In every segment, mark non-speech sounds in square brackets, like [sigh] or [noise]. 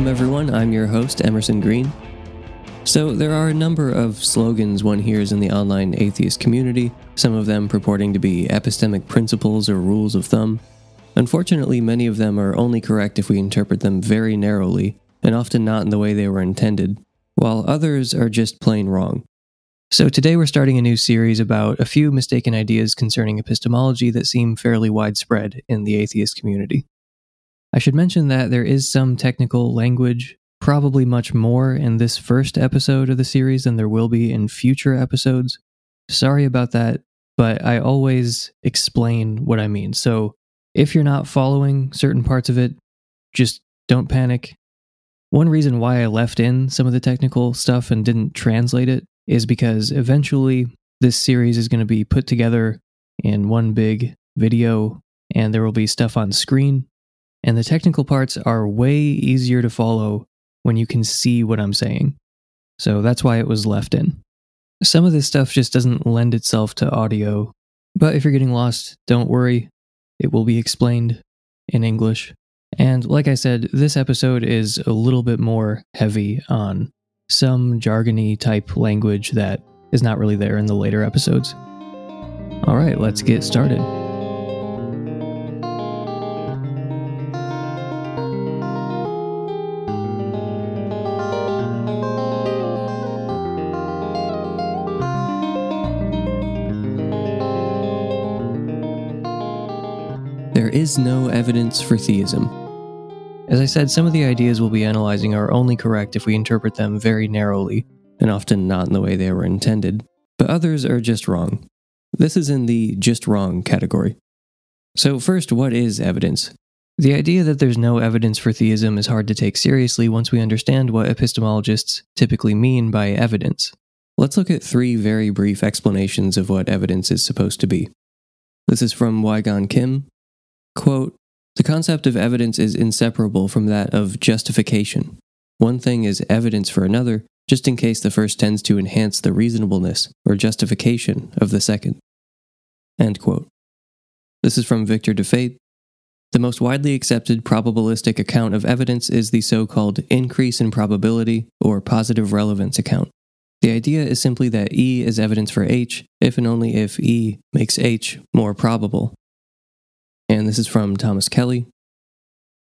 Welcome, everyone. I'm your host, Emerson Green. So, there are a number of slogans one hears in the online atheist community, some of them purporting to be epistemic principles or rules of thumb. Unfortunately, many of them are only correct if we interpret them very narrowly, and often not in the way they were intended, while others are just plain wrong. So, today we're starting a new series about a few mistaken ideas concerning epistemology that seem fairly widespread in the atheist community. I should mention that there is some technical language, probably much more in this first episode of the series than there will be in future episodes. Sorry about that, but I always explain what I mean. So if you're not following certain parts of it, just don't panic. One reason why I left in some of the technical stuff and didn't translate it is because eventually this series is going to be put together in one big video and there will be stuff on screen and the technical parts are way easier to follow when you can see what I'm saying. So that's why it was left in. Some of this stuff just doesn't lend itself to audio, but if you're getting lost, don't worry. It will be explained in English. And like I said, this episode is a little bit more heavy on some jargony type language that is not really there in the later episodes. All right, let's get started. Is no evidence for theism. As I said, some of the ideas we'll be analyzing are only correct if we interpret them very narrowly, and often not in the way they were intended, but others are just wrong. This is in the just wrong category. So, first, what is evidence? The idea that there's no evidence for theism is hard to take seriously once we understand what epistemologists typically mean by evidence. Let's look at three very brief explanations of what evidence is supposed to be. This is from Jaegwon Kim, Quote, the concept of evidence is inseparable from that of justification. One thing is evidence for another, just in case the first tends to enhance the reasonableness or justification of the second. End quote. This is from Victor DiFate. The most widely accepted probabilistic account of evidence is the so called increase in probability or positive relevance account. The idea is simply that E is evidence for H if and only if E makes H more probable and this is from Thomas Kelly.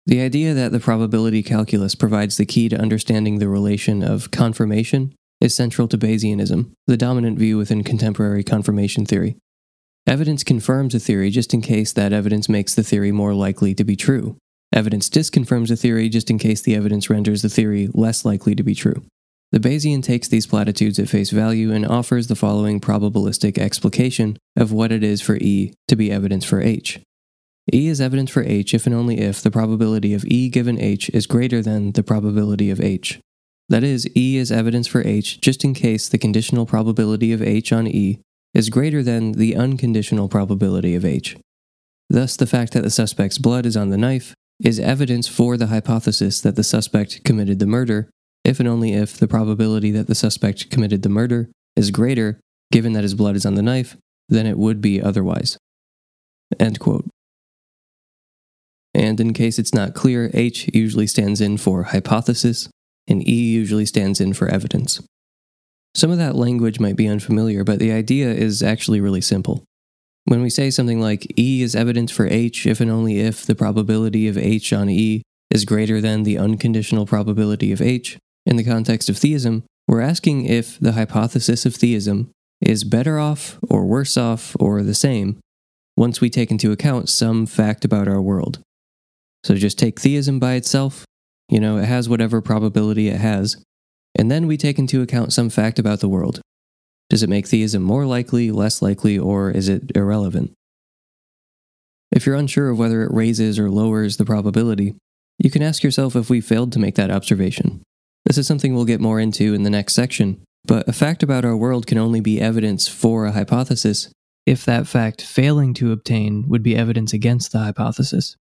The idea that the probability calculus provides the key to understanding the relation of confirmation is central to Bayesianism, the dominant view within contemporary confirmation theory. Evidence confirms a theory just in case that evidence makes the theory more likely to be true. Evidence disconfirms a theory just in case the evidence renders the theory less likely to be true. The Bayesian takes these platitudes at face value and offers the following probabilistic explication of what it is for E to be evidence for H. E is evidence for H if and only if the probability of E given H is greater than the probability of H. That is, E is evidence for H just in case the conditional probability of H on E is greater than the unconditional probability of H. Thus, the fact that the suspect's blood is on the knife is evidence for the hypothesis that the suspect committed the murder, if and only if the probability that the suspect committed the murder is greater, given that his blood is on the knife, than it would be otherwise. End quote. And in case it's not clear, H usually stands in for hypothesis, and E usually stands in for evidence. Some of that language might be unfamiliar, but the idea is actually really simple. When we say something like E is evidence for H if and only if the probability of H on E is greater than the unconditional probability of H, in the context of theism, we're asking if the hypothesis of theism is better off or worse off or the same once we take into account some fact about our world. So just take theism by itself. You know, it has whatever probability it has. And then we take into account some fact about the world. Does it make theism more likely, less likely, or is it irrelevant? If you're unsure of whether it raises or lowers the probability, you can ask yourself if we failed to make that observation. This is something we'll get more into in the next section, but a fact about our world can only be evidence for a hypothesis if that fact failing to obtain would be evidence against the hypothesis.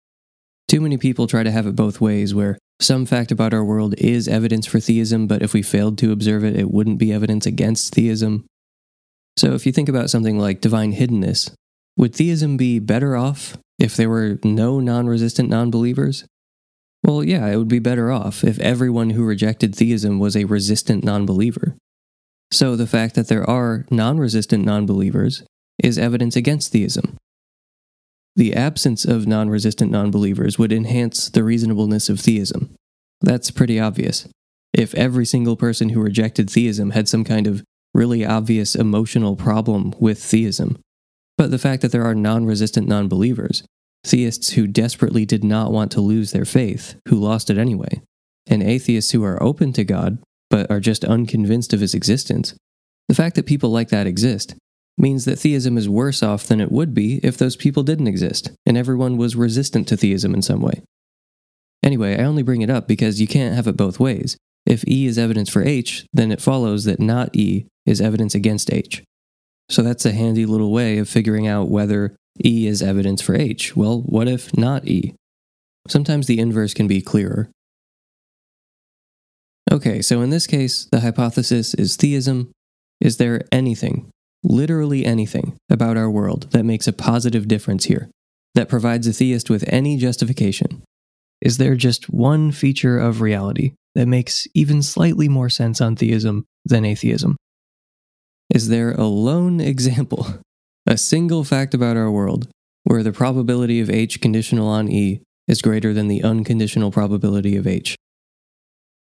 Too many people try to have it both ways, where some fact about our world is evidence for theism, but if we failed to observe it, it wouldn't be evidence against theism. So if you think about something like divine hiddenness, would theism be better off if there were no non resistant non believers? Well, yeah, it would be better off if everyone who rejected theism was a resistant non believer. So the fact that there are non resistant non believers is evidence against theism. The absence of non resistant non believers would enhance the reasonableness of theism. That's pretty obvious. If every single person who rejected theism had some kind of really obvious emotional problem with theism, but the fact that there are non resistant non believers, theists who desperately did not want to lose their faith, who lost it anyway, and atheists who are open to God but are just unconvinced of his existence, the fact that people like that exist means that theism is worse off than it would be if those people didn't exist and everyone was resistant to theism in some way. Anyway, I only bring it up because you can't have it both ways. If E is evidence for H, then it follows that not E is evidence against H. So that's a handy little way of figuring out whether E is evidence for H. Well, what if not E? Sometimes the inverse can be clearer. Okay, so in this case, the hypothesis is theism. Is there anything, literally anything, about our world that makes a positive difference here, that provides a theist with any justification? Is there just one feature of reality that makes even slightly more sense on theism than atheism? Is there a lone [laughs] example, a single fact about our world, where the probability of H conditional on E is greater than the unconditional probability of H?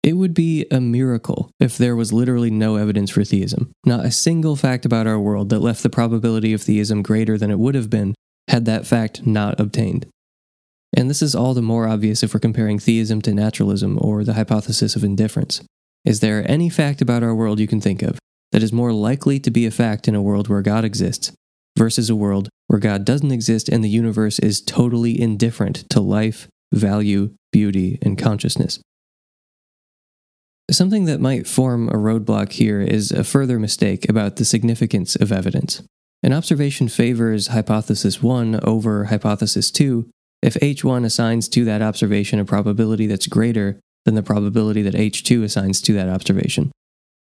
It would be a miracle if there was literally no evidence for theism, not a single fact about our world that left the probability of theism greater than it would have been had that fact not obtained. And this is all the more obvious if we're comparing theism to naturalism or the hypothesis of indifference. Is there any fact about our world you can think of that is more likely to be a fact in a world where God exists versus a world where God doesn't exist and the universe is totally indifferent to life, value, beauty, and consciousness? Something that might form a roadblock here is a further mistake about the significance of evidence. An observation favors hypothesis 1 over hypothesis 2 if H1 assigns to that observation a probability that's greater than the probability that H2 assigns to that observation.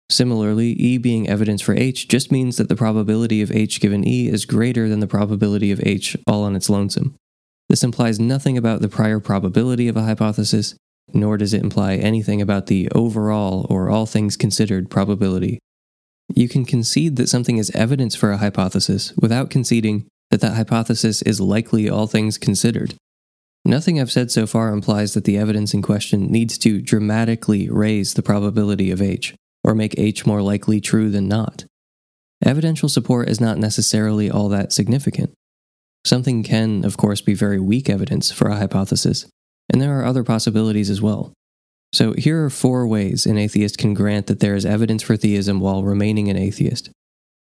Similarly, E being evidence for H just means that the probability of H given E is greater than the probability of H all on its lonesome. This implies nothing about the prior probability of a hypothesis, nor does it imply anything about the overall or all things considered probability. You can concede that something is evidence for a hypothesis without conceding that that hypothesis is likely all things considered. Nothing I've said so far implies that the evidence in question needs to dramatically raise the probability of H, or make H more likely true than not. Evidential support is not necessarily all that significant. Something can, of course, be very weak evidence for a hypothesis, and there are other possibilities as well. So here are four ways an atheist can grant that there is evidence for theism while remaining an atheist.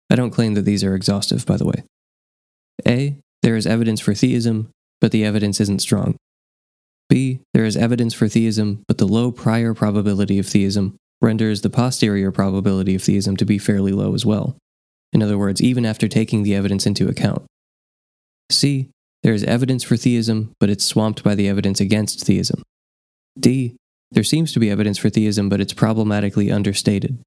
I don't claim that these are exhaustive, by the way. A. There is evidence for theism, but the evidence isn't strong. B. There is evidence for theism, but the low prior probability of theism renders the posterior probability of theism to be fairly low as well. In other words, even after taking the evidence into account. C. There is evidence for theism, but it's swamped by the evidence against theism. D. There seems to be evidence for theism, but it's problematically understated.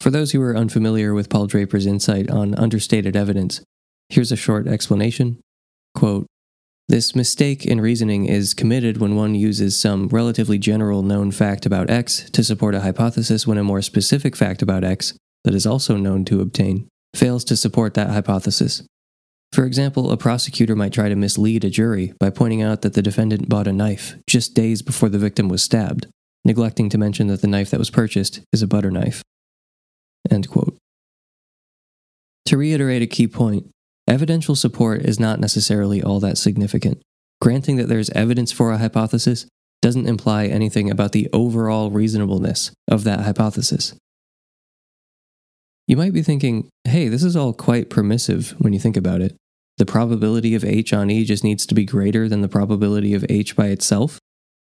For those who are unfamiliar with Paul Draper's insight on understated evidence, here's a short explanation. Quote, this mistake in reasoning is committed when one uses some relatively general known fact about X to support a hypothesis when a more specific fact about X, that is also known to obtain, fails to support that hypothesis. For example, a prosecutor might try to mislead a jury by pointing out that the defendant bought a knife just days before the victim was stabbed, neglecting to mention that the knife that was purchased is a butter knife. To reiterate a key point, evidential support is not necessarily all that significant. Granting that there's evidence for a hypothesis doesn't imply anything about the overall reasonableness of that hypothesis. You might be thinking, hey, this is all quite permissive when you think about it. The probability of H on E just needs to be greater than the probability of H by itself?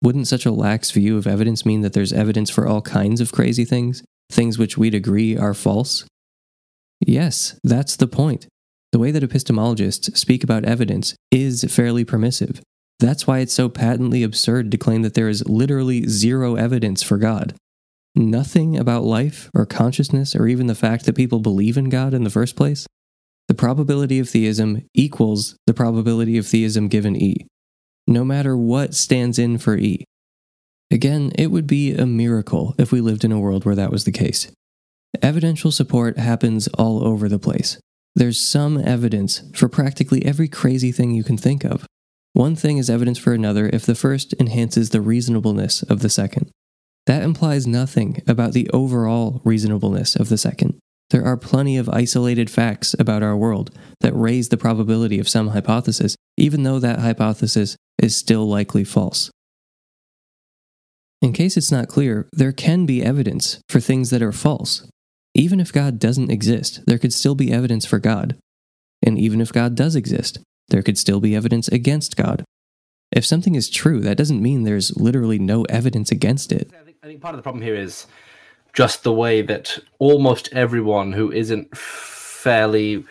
Wouldn't such a lax view of evidence mean that there's evidence for all kinds of crazy things? Things which we'd agree are false? Yes, that's the point. The way that epistemologists speak about evidence is fairly permissive. That's why it's so patently absurd to claim that there is literally zero evidence for God. Nothing about life or consciousness or even the fact that people believe in God in the first place the probability of theism equals the probability of theism given E. no matter what stands in for E. Again, it would be a miracle if we lived in a world where that was the case. Evidential support happens all over the place. There's some evidence for practically every crazy thing you can think of. One thing is evidence for another if the first enhances the reasonableness of the second. That implies nothing about the overall reasonableness of the second. There are plenty of isolated facts about our world that raise the probability of some hypothesis, even though that hypothesis is still likely false. In case it's not clear, there can be evidence for things that are false. Even if God doesn't exist, there could still be evidence for God. And even if God does exist, there could still be evidence against God. If something is true, that doesn't mean there's literally no evidence against it. I think, I think part of the problem here is just the way that almost everyone who isn't fairly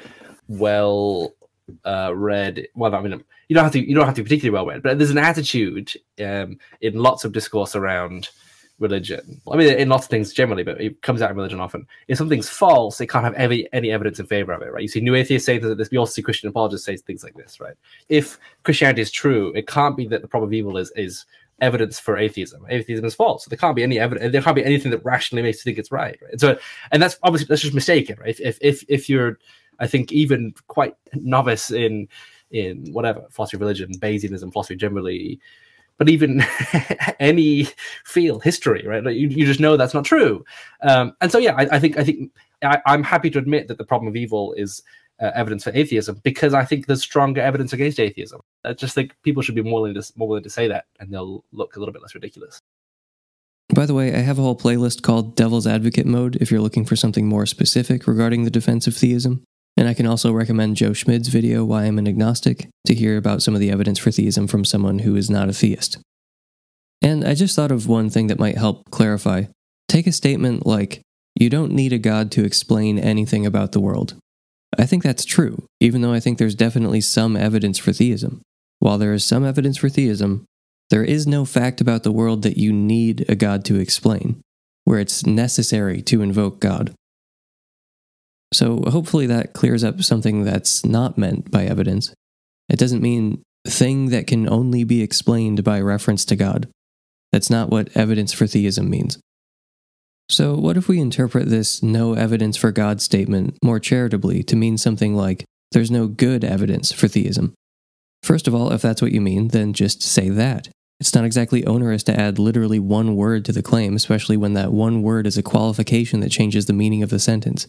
well uh, read, well, I mean, you don't have to you don't have to be particularly well read, but there's an attitude um, in lots of discourse around religion. I mean, in lots of things generally, but it comes out in religion often. If something's false, it can't have any any evidence in favor of it, right? You see new atheists say this. We also see Christian apologists say things like this, right? If Christianity is true, it can't be that the problem of evil is is evidence for atheism. Atheism is false. So there can't be any evidence. There can't be anything that rationally makes you think it's right. Right. And so, and that's obviously that's just mistaken, right? If if if you're, I think, even quite novice in in whatever philosophy of religion, Bayesianism, philosophy generally, but even [laughs] any field, history, right? Like you, you just know that's not true. Um, and so, yeah, I, I think I think I, am happy to admit that the problem of evil is uh, evidence for atheism because I think there's stronger evidence against atheism. I just think people should be more willing to more willing to say that, and they'll look a little bit less ridiculous. By the way, I have a whole playlist called Devil's Advocate Mode if you're looking for something more specific regarding the defense of theism. And I can also recommend Joe Schmid's video, Why I'm an Agnostic, to hear about some of the evidence for theism from someone who is not a theist. And I just thought of one thing that might help clarify. Take a statement like, You don't need a God to explain anything about the world. I think that's true, even though I think there's definitely some evidence for theism. While there is some evidence for theism, there is no fact about the world that you need a God to explain, where it's necessary to invoke God. So hopefully that clears up something that's not meant by evidence. It doesn't mean thing that can only be explained by reference to God. That's not what evidence for theism means. So, what if we interpret this no evidence for God statement more charitably to mean something like, there's no good evidence for theism? First of all, if that's what you mean, then just say that. It's not exactly onerous to add literally one word to the claim, especially when that one word is a qualification that changes the meaning of the sentence.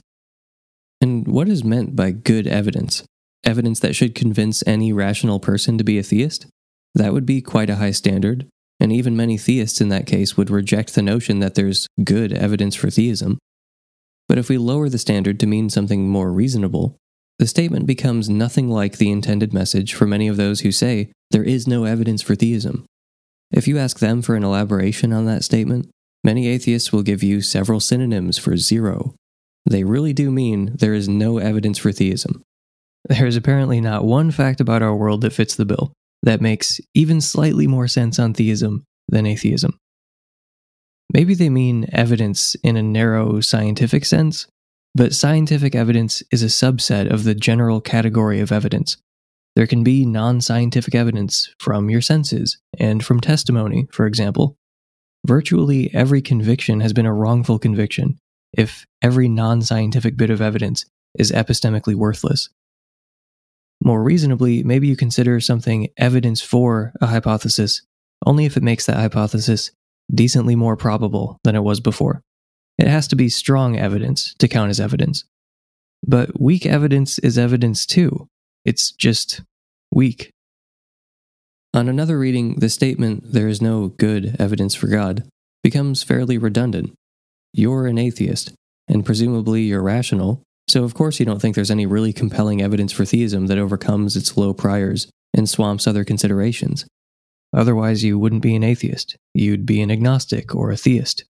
And what is meant by good evidence? Evidence that should convince any rational person to be a theist? That would be quite a high standard, and even many theists in that case would reject the notion that there's good evidence for theism. But if we lower the standard to mean something more reasonable, the statement becomes nothing like the intended message for many of those who say there is no evidence for theism. If you ask them for an elaboration on that statement, many atheists will give you several synonyms for zero, they really do mean there is no evidence for theism. There is apparently not one fact about our world that fits the bill that makes even slightly more sense on theism than atheism. Maybe they mean evidence in a narrow scientific sense, but scientific evidence is a subset of the general category of evidence. There can be non scientific evidence from your senses and from testimony, for example. Virtually every conviction has been a wrongful conviction, if every non scientific bit of evidence is epistemically worthless. More reasonably, maybe you consider something evidence for a hypothesis only if it makes that hypothesis decently more probable than it was before. It has to be strong evidence to count as evidence. But weak evidence is evidence too. It's just weak. On another reading, the statement, there is no good evidence for God, becomes fairly redundant. You're an atheist, and presumably you're rational, so of course you don't think there's any really compelling evidence for theism that overcomes its low priors and swamps other considerations. Otherwise, you wouldn't be an atheist. You'd be an agnostic or a theist.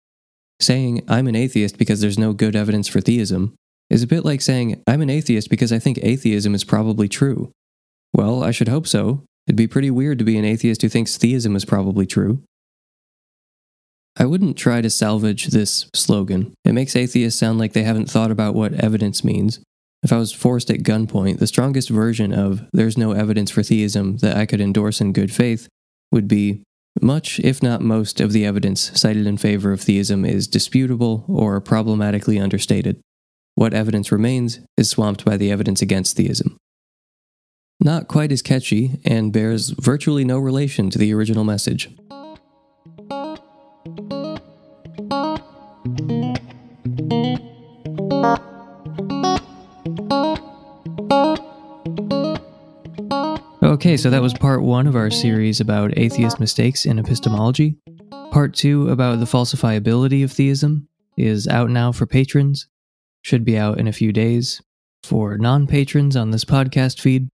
Saying, I'm an atheist because there's no good evidence for theism, is a bit like saying, I'm an atheist because I think atheism is probably true. Well, I should hope so. It'd be pretty weird to be an atheist who thinks theism is probably true. I wouldn't try to salvage this slogan. It makes atheists sound like they haven't thought about what evidence means. If I was forced at gunpoint, the strongest version of there's no evidence for theism that I could endorse in good faith would be much, if not most, of the evidence cited in favor of theism is disputable or problematically understated. What evidence remains is swamped by the evidence against theism. Not quite as catchy, and bears virtually no relation to the original message. Okay, so that was part one of our series about atheist mistakes in epistemology. Part two about the falsifiability of theism is out now for patrons, should be out in a few days. For non patrons on this podcast feed,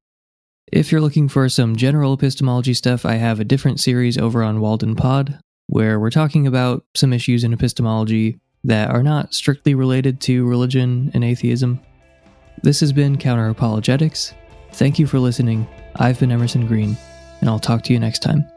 if you're looking for some general epistemology stuff, I have a different series over on Walden Pod, where we're talking about some issues in epistemology that are not strictly related to religion and atheism. This has been Counter Apologetics. Thank you for listening. I've been Emerson Green, and I'll talk to you next time.